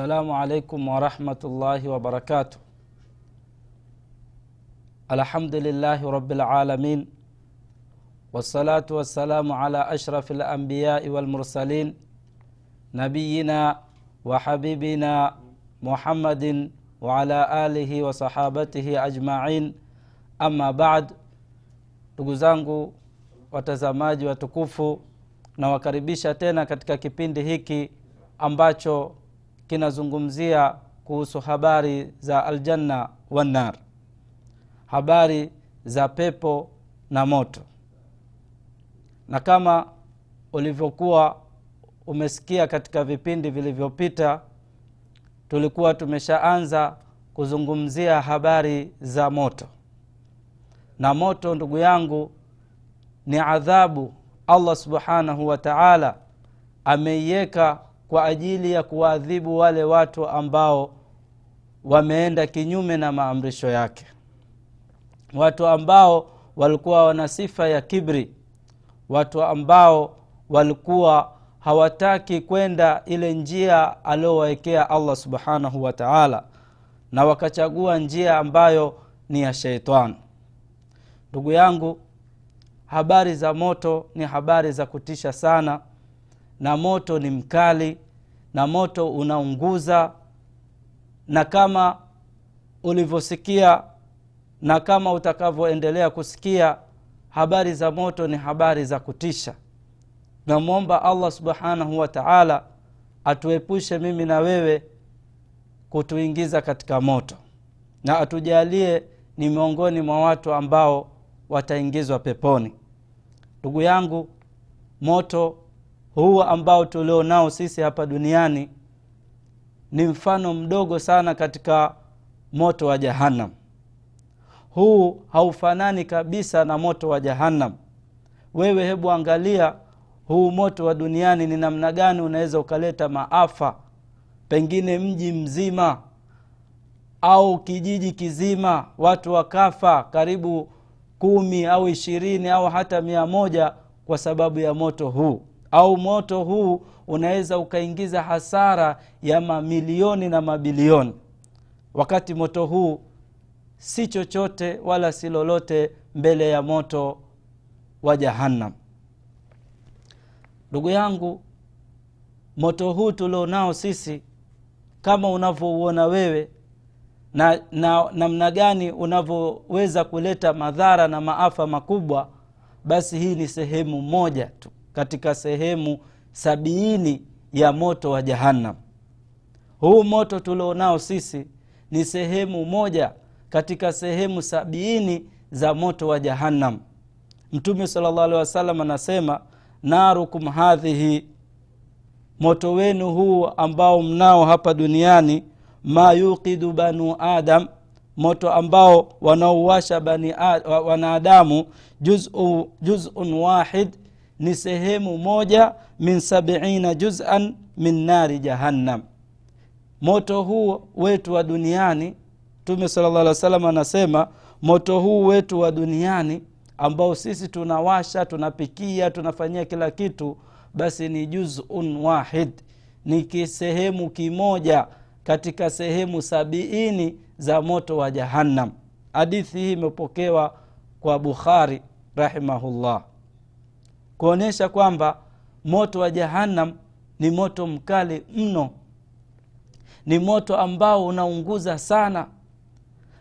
السلام عليكم ورحمة الله وبركاته. الحمد لله رب العالمين والصلاة والسلام على أشرف الأنبياء والمرسلين نبينا وحبيبنا محمد وعلى آله وصحابته أجمعين. أما بعد ndugu zangu watazamaji watukufu nawakaribisha tena katika kipindi hiki ambacho kinazungumzia kuhusu habari za aljanna wannar habari za pepo na moto. Na kama ulivyokuwa umesikia katika vipindi vilivyopita tulikuwa tumeshaanza kuzungumzia habari za moto. Na moto ndugu yangu ni adhabu allah subhanahu wa taala ameiweka kwa ajili ya kuwaadhibu wale watu ambao wameenda kinyume na maamrisho yake. Watu ambao walikuwa wana sifa ya kibri. Watu ambao walikuwa hawataki kwenda ile njia aliyowawekea allah subhanahu wa taala na wakachagua njia ambayo ni ya sheitani. Ndugu yangu habari za moto ni habari za kutisha sana na moto ni mkali na moto unaunguza na kama ulivyosikia na kama utakavyoendelea kusikia habari za moto ni habari za kutisha. Namwomba allah subhanahu wa taala atuepushe mimi na wewe kutuingiza katika moto na atujalie ni miongoni mwa watu ambao wataingizwa peponi. Ndugu yangu moto huu ambao tulio nao sisi hapa duniani ni mfano mdogo sana katika moto wa jahannam. Huu haufanani kabisa na moto wa jahannam. Wewe hebu angalia huu moto wa duniani ni namna gani unaweza ukaleta maafa pengine mji mzima au kijiji kizima watu wakafa karibu kumi au ishirini au hata mia moja kwa sababu ya moto huu au moto huu unaweza ukaingiza hasara ya mamilioni na mabilioni. Wakati moto huu si chochote wala si lolote mbele ya moto wa jahannam. Ndugu yangu moto huu tulionao sisi kama unavyouona wewe na namna na gani unavyoweza kuleta madhara na maafa makubwa basi hii ni sehemu moja tu katika sehemu sabiini ya moto wa jahannam. Huu moto tulionao sisi ni sehemu moja katika sehemu sabiini za moto wa jahannam. Mtume salllah alehi wasallam anasema narukum hadhihi moto wenu huu ambao mnao hapa duniani ma yuqidu banu adam moto ambao wanaowasha wanadamu juzun juz wahid ni sehemu moja min sabiina juzan min nari jahannam. Moto huu wetu wa duniani mtume salllah alih wa salam anasema moto huu wetu wa duniani ambao sisi tunawasha tunapikia tunafanyia kila kitu basi ni juzun wahid ni kisehemu kimoja katika sehemu sabiini za moto wa jahannam. Hadithi hii imepokewa kwa bukhari rahimahullah kuonyesha kwamba moto wa jahannam ni moto mkali mno. Ni moto ambao unaunguza sana.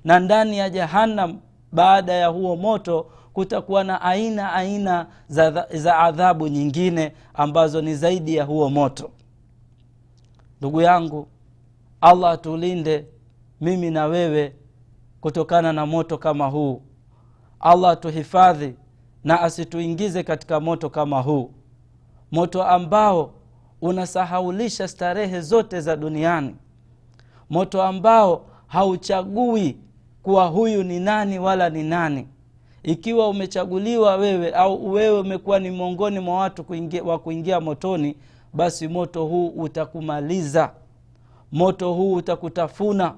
Na ndani ya jahannam baada ya huo moto kutakuwa na aina aina za, za adhabu nyingine ambazo ni zaidi ya huo moto. Ndugu yangu allah atulinde mimi na wewe kutokana na moto kama huu. Allah atuhifadhi na asituingize katika moto kama huu. Moto ambao unasahaulisha starehe zote za duniani. Moto ambao hauchagui kuwa huyu ni nani wala ni nani. Ikiwa umechaguliwa wewe au wewe umekuwa ni miongoni mwa watu kuingia, wa kuingia motoni basi moto huu utakumaliza. Moto huu utakutafuna.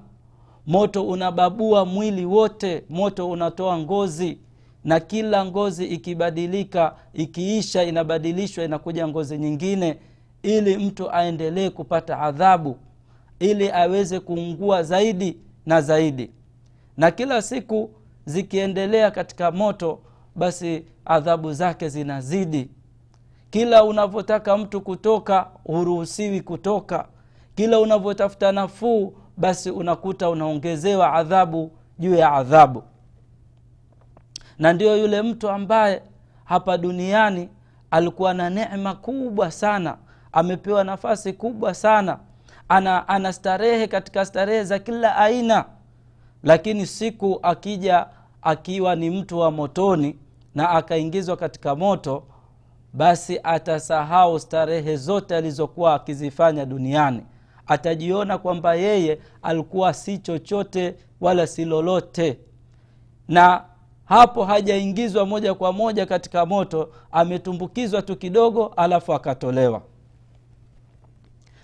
Moto unababua mwili wote. Moto unatoa ngozi na kila ngozi ikibadilika ikiisha inabadilishwa inakuja ngozi nyingine ili mtu aendelee kupata adhabu ili aweze kuungua zaidi na zaidi. Na kila siku zikiendelea katika moto basi adhabu zake zinazidi. Kila unavyotaka mtu kutoka huruhusiwi kutoka. Kila unavyotafuta nafuu basi unakuta unaongezewa adhabu juu ya adhabu na ndiyo yule mtu ambaye hapa duniani alikuwa na neema kubwa sana amepewa nafasi kubwa sana ana, ana starehe katika starehe za kila aina. Lakini siku akija akiwa ni mtu wa motoni na akaingizwa katika moto basi atasahau starehe zote alizokuwa akizifanya duniani. Atajiona kwamba yeye alikuwa si chochote wala si lolote. Na hapo hajaingizwa moja kwa moja katika moto ametumbukizwa tu kidogo alafu akatolewa.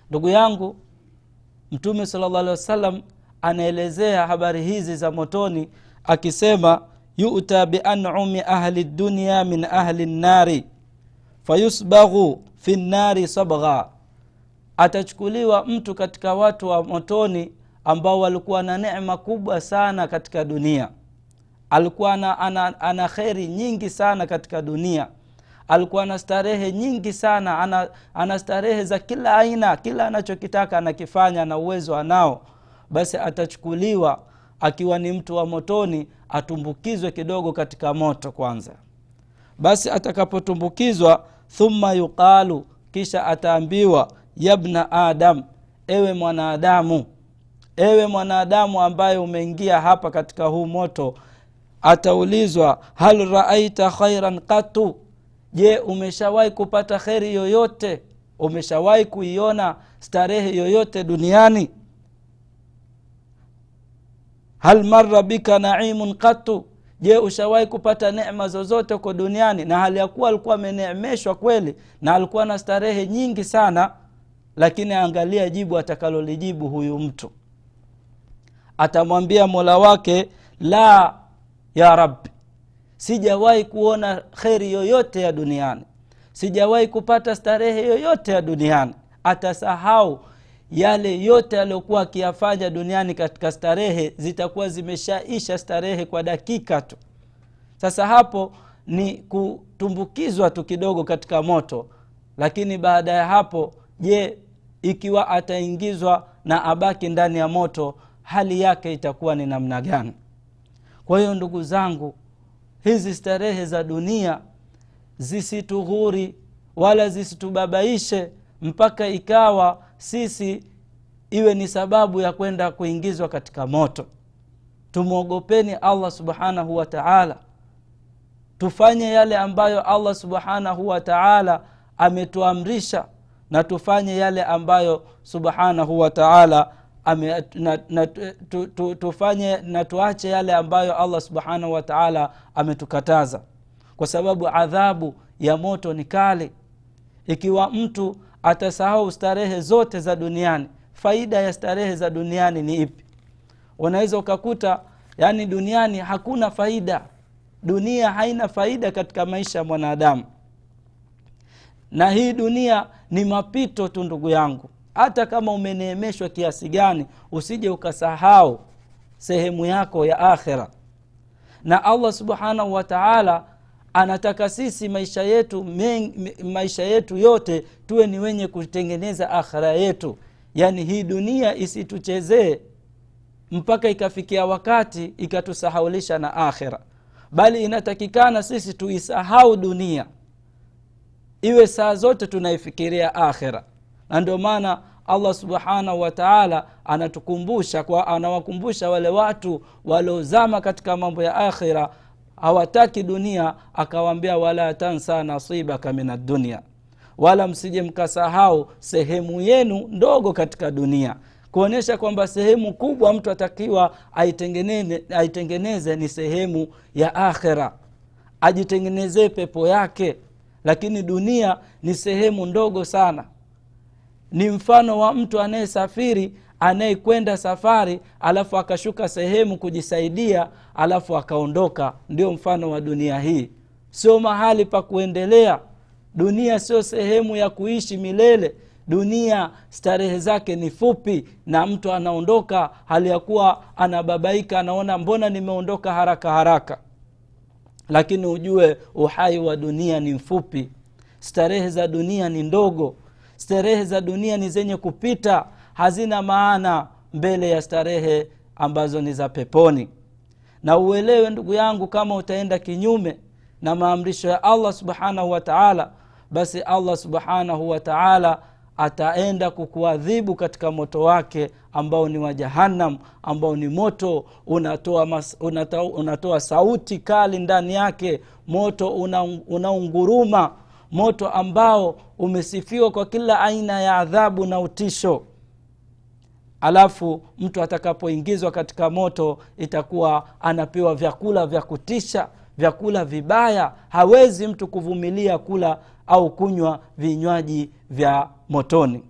Ndugu yangu mtume sala llah wasallam anaelezea habari hizi za motoni akisema yuta bianumi ahli dunya min ahli nnari fayusbaghu fi nnari sabgha. Atachukuliwa mtu katika watu wa motoni ambao walikuwa na necma kubwa sana katika dunia alikuwa ana, ana, ana kheri nyingi sana katika dunia. Alikuwa na starehe nyingi sana ana, ana starehe za kila aina kila anachokitaka anakifanya na uwezo anao. Basi atachukuliwa akiwa ni mtu wa motoni atumbukizwe kidogo katika moto kwanza. Basi atakapotumbukizwa thumma yuqalu kisha ataambiwa yabna adam ewe mwanadamu ewe mwanadamu ambaye umeingia hapa katika huu moto ataulizwa hal raaita khairan qatu je umeshawahi kupata kheri yoyote? Umeshawahi kuiona starehe yoyote duniani? Hal mara bika naimun qatu je ushawahi kupata nema zozote huko duniani? Na hali ya kuwa alikuwa ameneemeshwa kweli na alikuwa na starehe nyingi sana lakini angalia jibu atakalolijibu huyu mtu. Atamwambia mola wake la ya rabbi sijawahi kuona kheri yoyote ya duniani. Sijawahi kupata starehe yoyote ya duniani. Atasahau yale yote aliyokuwa akiyafanya duniani katika starehe zitakuwa zimeshaisha starehe kwa dakika tu. Sasa hapo ni kutumbukizwa tu kidogo katika moto. Lakini baada ya hapo je ikiwa ataingizwa na abaki ndani ya moto hali yake itakuwa ni namna gani kwa hiyo ndugu zangu hizi starehe za dunia zisitughuri wala zisitubabaishe mpaka ikawa sisi iwe ni sababu ya kwenda kuingizwa katika moto. Tumwogopeni allah subhanahu wa taala. Tufanye yale ambayo allah subhanahu wa taala ametuamrisha na tufanye yale ambayo subhanahu wa taala ame, tufanye na tuache yale ambayo allah subhanahu wataala ametukataza. Kwa sababu adhabu ya moto ni kali. Ikiwa mtu atasahau starehe zote za duniani faida ya starehe za duniani ni ipi? Unaweza ukakuta yaani duniani hakuna faida. Dunia haina faida katika maisha ya mwanadamu. Na hii dunia ni mapito tu ndugu yangu hata kama umeneemeshwa kiasi gani usije ukasahau sehemu yako ya akhira. Na allah subhanahu wa taala anataka sisi maisha yetu men, maisha yetu yote tuwe ni wenye kutengeneza akhira yetu. Yaani hii dunia isituchezee mpaka ikafikia wakati ikatusahaulisha na akhira. Bali inatakikana sisi tuisahau dunia. Iwe saa zote tunaifikiria akhira na ndio maana allah subhanahu wa taala anatukumbusha kwa anawakumbusha wale watu waliozama katika mambo ya akhira hawataki dunia akawaambia wala tansa nasibaka min addunia wala msije mkasahau sehemu yenu ndogo katika dunia. Kuonyesha kwamba sehemu kubwa mtu atakiwa aitengeneze, aitengeneze ni sehemu ya akhira. Ajitengenezee pepo yake. Lakini dunia ni sehemu ndogo sana ni mfano wa mtu anayesafiri anayekwenda safari alafu akashuka sehemu kujisaidia alafu akaondoka. Ndio mfano wa dunia hii. Sio mahali pa kuendelea. Dunia sio sehemu ya kuishi milele. Dunia starehe zake ni fupi na mtu anaondoka hali ya kuwa anababaika anaona mbona nimeondoka haraka haraka. Lakini ujue uhai wa dunia ni mfupi. Starehe za dunia ni ndogo starehe za dunia ni zenye kupita hazina maana mbele ya starehe ambazo ni za peponi. Na uelewe ndugu yangu kama utaenda kinyume na maamrisho ya allah subhanahu wa taala basi allah subhanahu wa taala ataenda kukuadhibu katika moto wake ambao ni wa jahannam ambao ni moto unatoa, mas, unatoa, unatoa sauti kali ndani yake moto unaunguruma una moto ambao umesifiwa kwa kila aina ya adhabu na utisho. Alafu mtu atakapoingizwa katika moto itakuwa anapewa vyakula vya kutisha vyakula vibaya. Hawezi mtu kuvumilia kula au kunywa vinywaji vya motoni.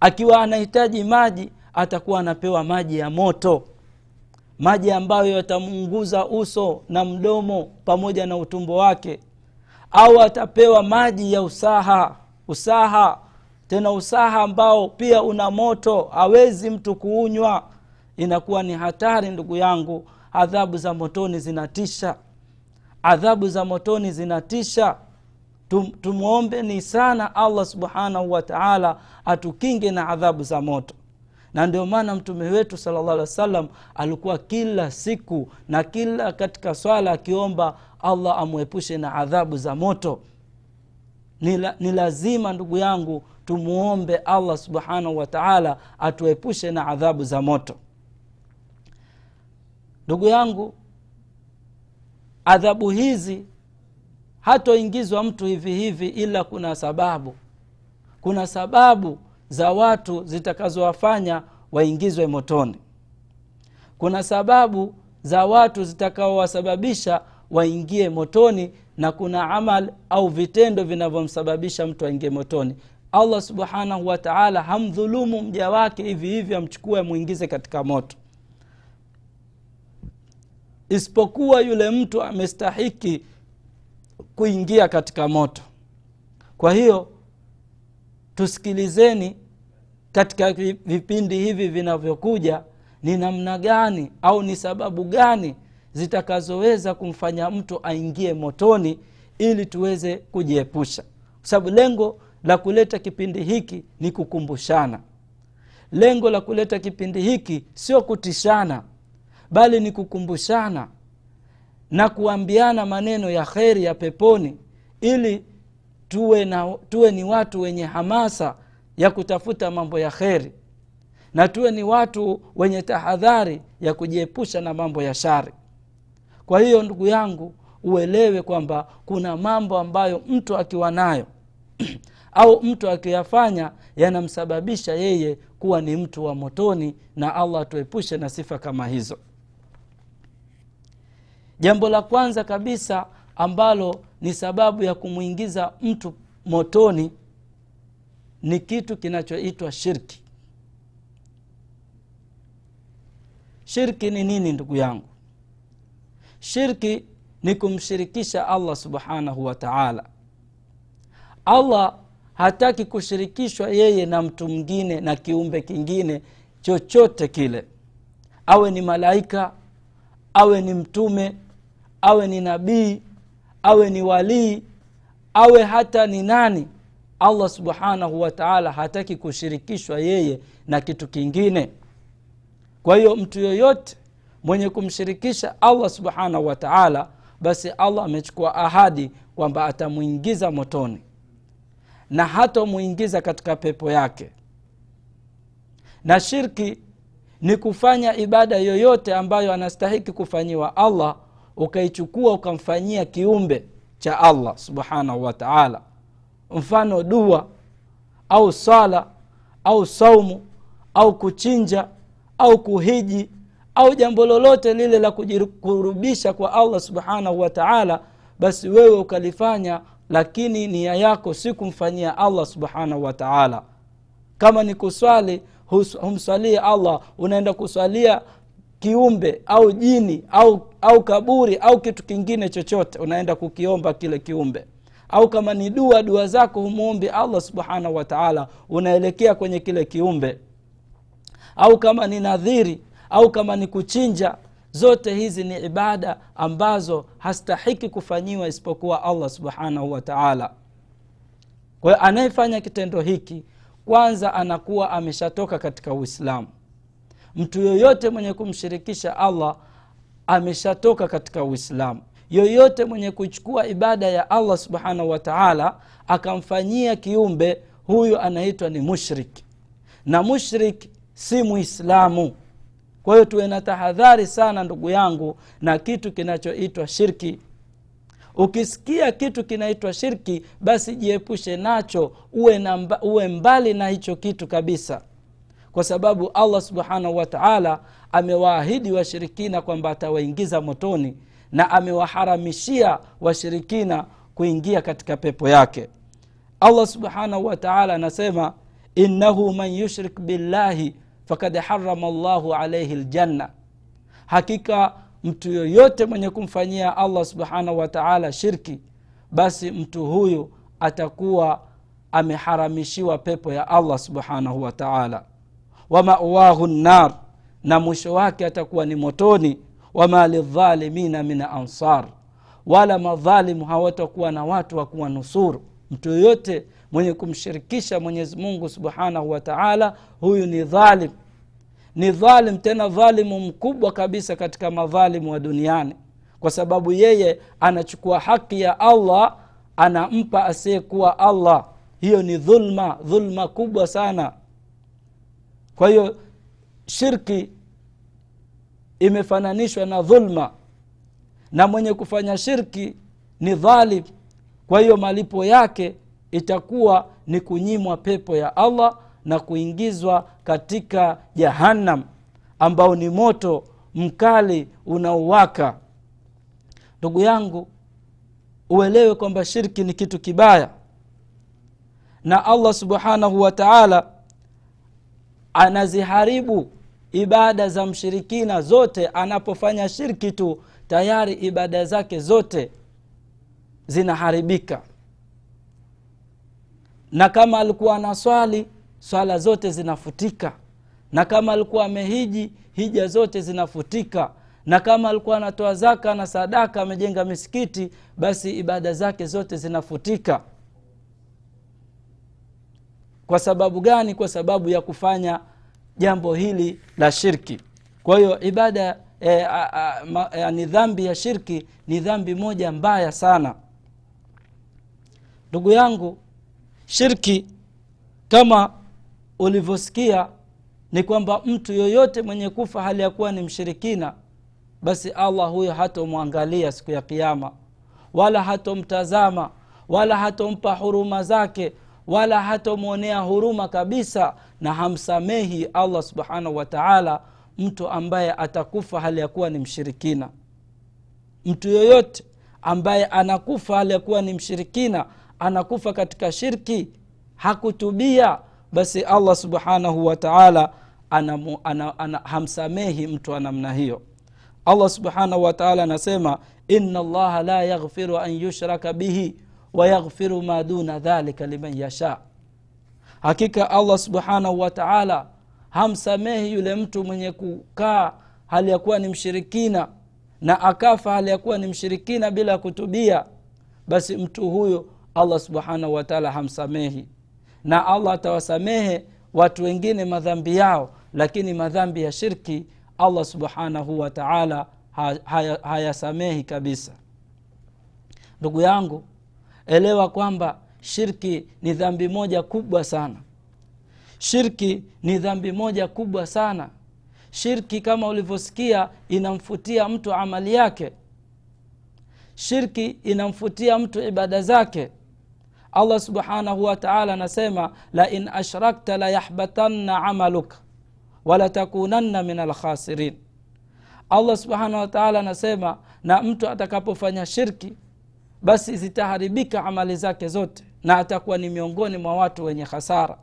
Akiwa anahitaji maji atakuwa anapewa maji ya moto. Maji ambayo yatamunguza uso na mdomo pamoja na utumbo wake au atapewa maji ya usaha usaha tena usaha ambao pia una moto hawezi mtu kuunywa. Inakuwa ni hatari ndugu yangu. Adhabu za motoni zinatisha. Adhabu za motoni zinatisha. Tum, tumwombe ni sana allah subhanahu wataala atukinge na adhabu za moto na ndio maana mtume wetu salllah alih wa sallam alikuwa kila siku na kila katika swala akiomba allah amwepushe na adhabu za moto. Ni, la, ni lazima ndugu yangu tumuombe allah subhanahu wa taala atuepushe na adhabu za moto. Ndugu yangu adhabu hizi hatoingizwa mtu hivi hivi ila kuna sababu. Kuna sababu za watu zitakazowafanya waingizwe motoni. Kuna sababu za watu zitakaowasababisha waingie motoni na kuna amal au vitendo vinavyomsababisha mtu aingie motoni. Allah subhanahu wataala hamdhulumu mja wake hivi hivi amchukue amwingize katika moto. Isipokuwa yule mtu amestahiki kuingia katika moto. Kwa hiyo tusikilizeni katika vipindi hivi vinavyokuja ni namna gani au ni sababu gani zitakazoweza kumfanya mtu aingie motoni ili tuweze kujiepusha? Kwa sababu lengo la kuleta kipindi hiki ni kukumbushana. Lengo la kuleta kipindi hiki sio kutishana bali ni kukumbushana na kuambiana maneno ya kheri ya peponi ili tuwe, na, tuwe ni watu wenye hamasa ya kutafuta mambo ya kheri. Na tuwe ni watu wenye tahadhari ya kujiepusha na mambo ya shari. Kwa hiyo ndugu yangu uelewe kwamba kuna mambo ambayo mtu akiwa nayo au mtu akiyafanya yanamsababisha yeye kuwa ni mtu wa motoni na allah atuepushe na sifa kama hizo. Jambo la kwanza kabisa ambalo ni sababu ya kumwingiza mtu motoni ni kitu kinachoitwa shirki. Shirki ni nini ndugu yangu? Shirki ni kumshirikisha allah subhanahu wa taala. Allah hataki kushirikishwa yeye na mtu mwingine na kiumbe kingine chochote kile. Awe ni malaika awe ni mtume awe ni nabii awe ni walii awe hata ni nani allah subhanahu wataala hataki kushirikishwa yeye na kitu kingine. Kwa hiyo mtu yoyote mwenye kumshirikisha allah subhanahu wataala basi allah amechukua ahadi kwamba atamwingiza motoni na hatomwingiza katika pepo yake. Na shirki ni kufanya ibada yoyote ambayo anastahiki kufanyiwa allah ukaichukua ukamfanyia kiumbe cha allah subhanahu wa taala mfano dua au sala au saumu au kuchinja au kuhiji au jambo lolote lile la kujikurubisha kwa allah subhanahu wa taala basi wewe ukalifanya lakini nia yako si kumfanyia allah subhanahu wa taala. Kama ni kuswali humswalie allah unaenda kuswalia kiumbe au jini au au kaburi au kitu kingine chochote unaenda kukiomba kile kiumbe au kama ni dua dua zako humwombi allah subhanahu wataala unaelekea kwenye kile kiumbe. Au kama ni nadhiri au kama ni kuchinja zote hizi ni ibada ambazo hastahiki kufanyiwa isipokuwa allah subhanahu wataala kwa anayefanya kitendo hiki kwanza anakuwa ameshatoka katika uislamu. Mtu yoyote mwenye kumshirikisha allah ameshatoka katika uislamu yoyote mwenye kuchukua ibada ya allah subhanahu wataala akamfanyia kiumbe huyu anaitwa ni mushrik. Na mushrik si muislamu. Kwa hiyo tuwe na tahadhari sana ndugu yangu na kitu kinachoitwa shirki. Ukisikia kitu kinaitwa shirki basi jiepushe nacho uwe, na mba, uwe mbali na hicho kitu kabisa. Kwa sababu allah subhanahu wataala amewaahidi washirikina kwamba atawaingiza motoni na amewaharamishia washirikina kuingia katika pepo yake. Allah subhanahu wataala anasema innahu man yushrik billahi fakad harama llahu alaihi ljanna hakika mtu yoyote mwenye kumfanyia allah subhanahu wataala shirki basi mtu huyu atakuwa ameharamishiwa pepo ya allah subhanahu wataala wamawahu nnar na mwisho wake atakuwa ni motoni wama lidhalimina min ansar wala madhalimu hawatakuwa na watu wa kuwanusuru. Mtu yoyote mwenye kumshirikisha mwenyezi mungu subhanahu wataala huyu ni dhalim. Ni dhalim tena dhalimu mkubwa kabisa katika madhalimu wa duniani. Kwa sababu yeye anachukua haki ya allah anampa asiyekuwa allah. Hiyo ni dhulma dhulma kubwa sana. Kwa hiyo shirki imefananishwa na dhulma. Na mwenye kufanya shirki ni dhalim kwa hiyo malipo yake itakuwa ni kunyimwa pepo ya allah na kuingizwa katika jahannam ambao ni moto mkali unaowaka. Ndugu yangu uelewe kwamba shirki ni kitu kibaya. Na allah subhanahu wa taala anaziharibu ibada za mshirikina zote anapofanya shirki tu tayari ibada zake zote zinaharibika. Na kama alikuwa na swali swala zote zinafutika. Na kama alikuwa amehiji hija zote zinafutika. Na kama alikuwa anatoa zaka na sadaka amejenga misikiti basi ibada zake zote zinafutika. Kwa sababu gani? Kwa sababu ya kufanya jambo hili la shirki. Kwa hiyo ibada e, a, a, ma, e, ni dhambi ya shirki ni dhambi moja mbaya sana. Ndugu yangu shirki kama ulivyosikia ni kwamba mtu yoyote mwenye kufa hali ya kuwa ni mshirikina basi allah huyo hatomwangalia siku ya kiama wala hatomtazama wala hatompa huruma zake wala hatomwonea huruma kabisa na hamsamehi allah subhanahu wa taala mtu ambaye atakufa hali ya kuwa ni mshirikina. Mtu yoyote ambaye anakufa hali ya kuwa ni mshirikina anakufa katika shirki hakutubia basi allah subhanahu wa taala ana, ana, ana, hamsamehi mtu wa namna hiyo. Allah subhanahu wataala anasema ina llaha la yaghfiru an yushraka bihi wayaghfiru ma duna dhalika liman yasha. Hakika allah subhanahu wa taala hamsamehi yule mtu mwenye kukaa hali ya kuwa ni mshirikina na akafa hali ya kuwa ni mshirikina bila kutubia basi mtu huyo allah subhanahu wataala hamsamehi. Na allah atawasamehe watu wengine madhambi yao lakini madhambi ya shirki allah subhanahu wataala hayasamehi haya kabisa. Ndugu yangu elewa kwamba shirki ni dhambi moja kubwa sana. Shirki ni dhambi moja kubwa sana. Shirki kama ulivyosikia inamfutia mtu amali yake. Shirki inamfutia mtu ibada zake. Allah subhanahu wataala anasema lain ashrakta layahbatanna amaluka walatakunanna min alkhasirin allah subhanahu wataala anasema na mtu atakapofanya shirki basi zitaharibika amali zake zote na atakuwa ni miongoni mwa watu wenye hasara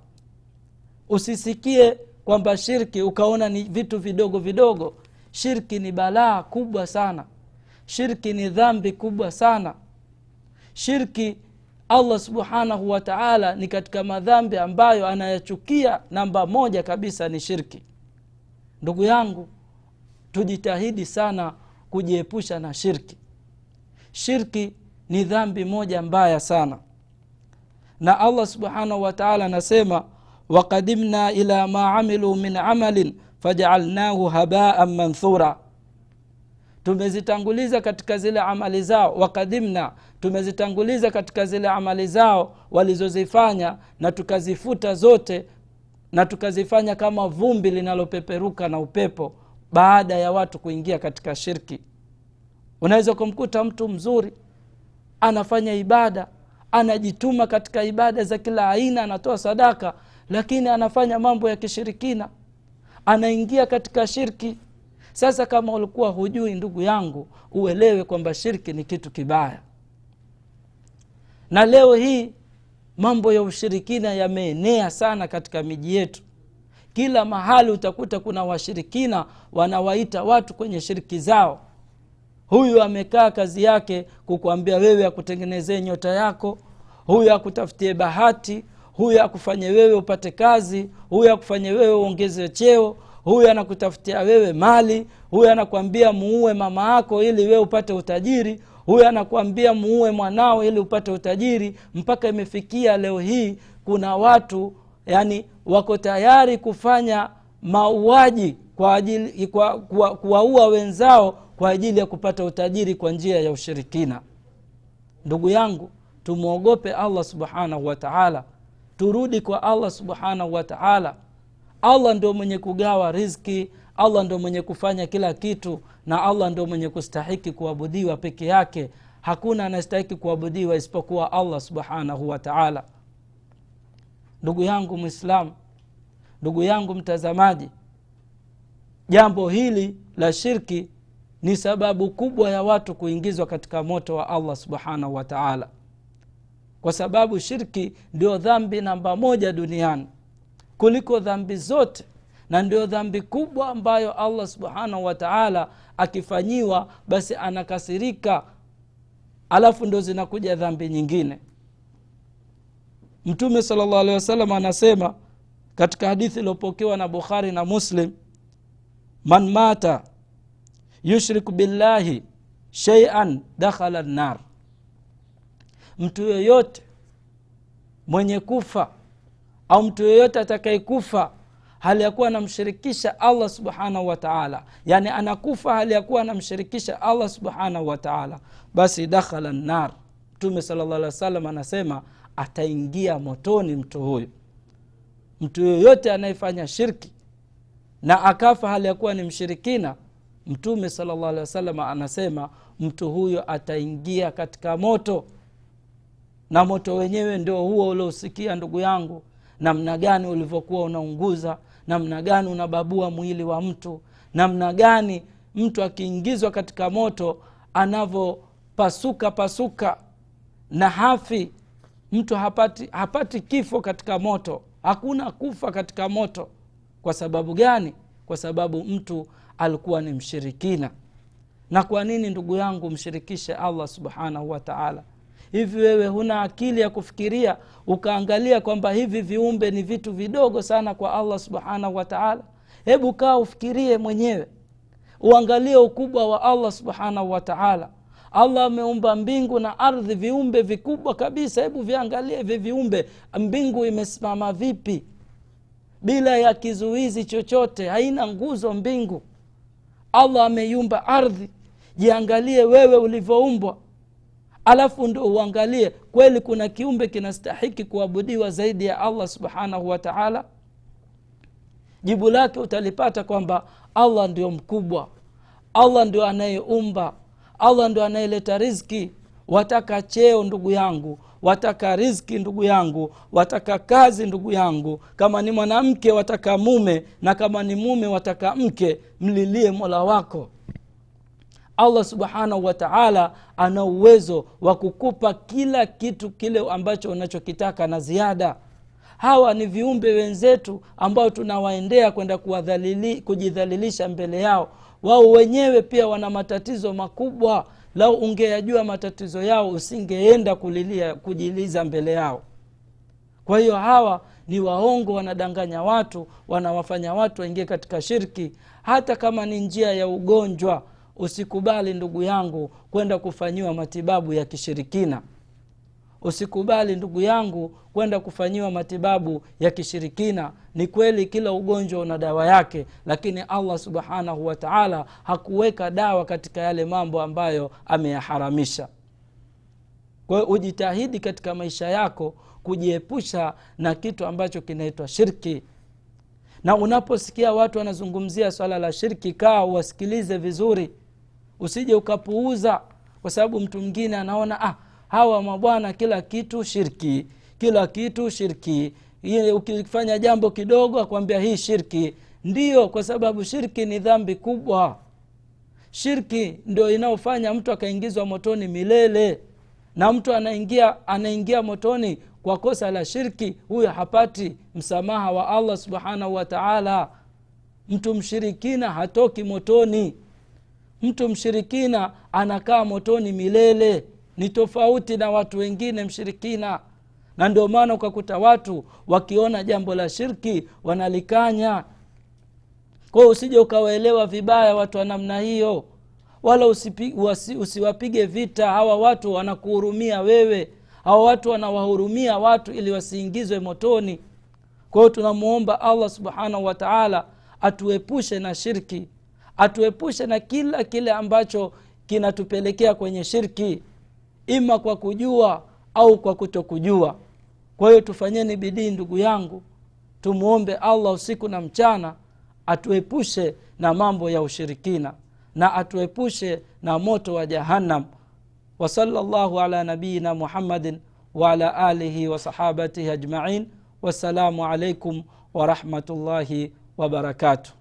usisikie kwamba shirki ukaona ni vitu vidogo vidogo. Shirki ni balaa kubwa sana. Shirki ni dhambi kubwa sana. Shirki allah subhanahu wa taala ni katika madhambi ambayo anayachukia. Namba moja kabisa ni shirki. Ndugu yangu tujitahidi sana kujiepusha na shirki. Shirki ni dhambi moja mbaya sana. Na allah subhanahu wataala anasema waqadimna ila ma amilu min amalin fajaalnahu habaan manthura tumezitanguliza katika zile amali zao wakadimna tumezitanguliza katika zile amali zao walizozifanya na tukazifuta zote na tukazifanya kama vumbi linalopeperuka na upepo baada ya watu kuingia katika shirki. Unaweza kumkuta mtu mzuri anafanya ibada anajituma katika ibada za kila aina anatoa sadaka lakini anafanya mambo ya kishirikina. Anaingia katika shirki. Sasa kama ulikuwa hujui ndugu yangu uelewe kwamba shirki ni kitu kibaya. Na leo hii mambo ya ushirikina yameenea sana katika miji yetu. Kila mahali utakuta kuna washirikina wanawaita watu kwenye shiriki zao huyu amekaa kazi yake kukuambia wewe akutengenezee nyota yako huyu akutafutie bahati huyu akufanye wewe upate kazi huyu akufanye wewe uongeze cheo huyu anakutafutia wewe mali huyu anakwambia muue mama yako ili wewe upate utajiri huyu anakwambia muue mwanao ili upate utajiri. Mpaka imefikia leo hii kuna watu yani wako tayari kufanya mauaji kwa ajili kwa, kuwaua wenzao kwa ajili ya kupata utajiri kwa njia ya ushirikina. Ndugu yangu tumwogope allah subhanahu wa taala. Turudi kwa allah subhanahu wa taala. Allah ndio mwenye kugawa rizki allah ndio mwenye kufanya kila kitu na allah ndio mwenye kustahiki kuabudiwa peke yake. Hakuna anastahiki kuabudiwa isipokuwa allah subhanahu wa taala. Ndugu yangu mwislamu ndugu yangu mtazamaji jambo hili la shirki ni sababu kubwa ya watu kuingizwa katika moto wa allah subhanahu wa taala. Kwa sababu shirki ndio dhambi namba moja duniani. Kuliko dhambi zote. Na ndio dhambi kubwa ambayo allah subhanahu wa taala akifanyiwa basi anakasirika. Alafu ndo zinakuja dhambi nyingine. Mtume sala llahu alehi wasallam anasema katika hadithi iliyopokewa na bukhari na muslim man mata yushriku billahi sheian dakhala nar mtu yoyote mwenye kufa au mtu yoyote atakayekufa hali ya kuwa anamshirikisha allah subhanahu wa taala. Yaani anakufa hali ya kuwa anamshirikisha allah subhanahu wa taala. Basi dakhala nar mtume sala llah alih wa sallam anasema ataingia motoni mtu huyu. Mtu yoyote anayefanya shirki na akafa hali ya kuwa ni mshirikina mtume sala llah alehi wasallam anasema mtu huyo ataingia katika moto. Na moto wenyewe ndio huo uliosikia ndugu yangu namna gani ulivyokuwa unaunguza namna gani unababua mwili wa mtu namna gani mtu akiingizwa katika moto anavyopasuka pasuka. Na hafi mtu hapati, hapati kifo katika moto. Hakuna kufa katika moto. Kwa sababu gani? Kwa sababu mtu alikuwa ni mshirikina. Na kwa nini ndugu yangu mshirikishe allah subhanahu wa taala? Hivi wewe huna akili ya kufikiria ukaangalia kwamba hivi viumbe ni vitu vidogo sana kwa allah subhanahu wa taala? Hebu kaa ufikirie mwenyewe. Uangalie ukubwa wa allah subhanahu wa taala. Allah ameumba mbingu na ardhi viumbe vikubwa kabisa. Hebu viangalie hivi viumbe. Mbingu imesimama vipi? Bila ya kizuizi chochote haina nguzo mbingu allah ameiumba ardhi. Jiangalie wewe ulivyoumbwa. Alafu ndo uangalie kweli kuna kiumbe kinastahiki kuabudiwa zaidi ya allah subhanahu wa taala. Jibu lake utalipata kwamba allah ndio mkubwa. Allah ndio anayeumba. Allah ndio anayeleta rizki wataka cheo ndugu yangu wataka riski ndugu yangu wataka kazi ndugu yangu. Kama ni mwanamke wataka mume na kama ni mume wataka mke mlilie mola wako. Allah subhanahu wa taala ana uwezo wa kukupa kila kitu kile ambacho unachokitaka na ziada. Hawa ni viumbe wenzetu ambao tunawaendea kwenda kujidhalilisha mbele yao. Wao wenyewe pia wana matatizo makubwa lau ungeyajua matatizo yao usingeenda kulilia kujiliza mbele yao. Kwa hiyo hawa ni waongo wanadanganya watu wanawafanya watu waingie katika shirki. Hata kama ni njia ya ugonjwa usikubali ndugu yangu kwenda kufanyiwa matibabu ya kishirikina usikubali ndugu yangu kwenda kufanyiwa matibabu ya kishirikina. Ni kweli kila ugonjwa una dawa yake lakini allah subhanahu wa taala hakuweka dawa katika yale mambo ambayo ameyaharamisha. Kwa hiyo ujitahidi katika maisha yako kujiepusha na kitu ambacho kinaitwa shirki. Na unaposikia watu wanazungumzia swala la shirki kaa uwasikilize vizuri. Usije ukapuuza kwa sababu mtu mwingine anaona ah, hawa mabwana kila kitu shirki kila kitu shirki. Ukifanya jambo kidogo akwambia hii shirki. Ndiyo kwa sababu shirki ni dhambi kubwa. Shirki ndio inayofanya mtu akaingizwa motoni milele. Na mtu anaingia anaingia motoni kwa kosa la shirki huyo hapati msamaha wa allah subhanahu wa taala. Mtu mshirikina hatoki motoni. Mtu mshirikina anakaa motoni milele ni tofauti na watu wengine mshirikina. Na ndio maana ukakuta watu wakiona jambo la shirki wanalikanya. Kwao usije ukawaelewa vibaya watu wa namna hiyo. Wala usipi, usi, usiwapige vita hawa watu wanakuhurumia wewe. Hawa watu wanawahurumia watu ili wasiingizwe motoni. Kwa hiyo tunamwomba allah subhanahu wa taala atuepushe na shirki. Atuepushe na kila kile ambacho kinatupelekea kwenye shirki ima kwa kujua au kwa kutokujua. Kwa hiyo tufanyeni bidii ndugu yangu tumwombe allah usiku na mchana atuepushe na mambo ya ushirikina na atuepushe na moto wa jahannam. Wasala llahu ala nabiyina muhammadin waala alihi wasahabatihi ajmain. Wassalamu alaikum warahmatullahi wabarakatuh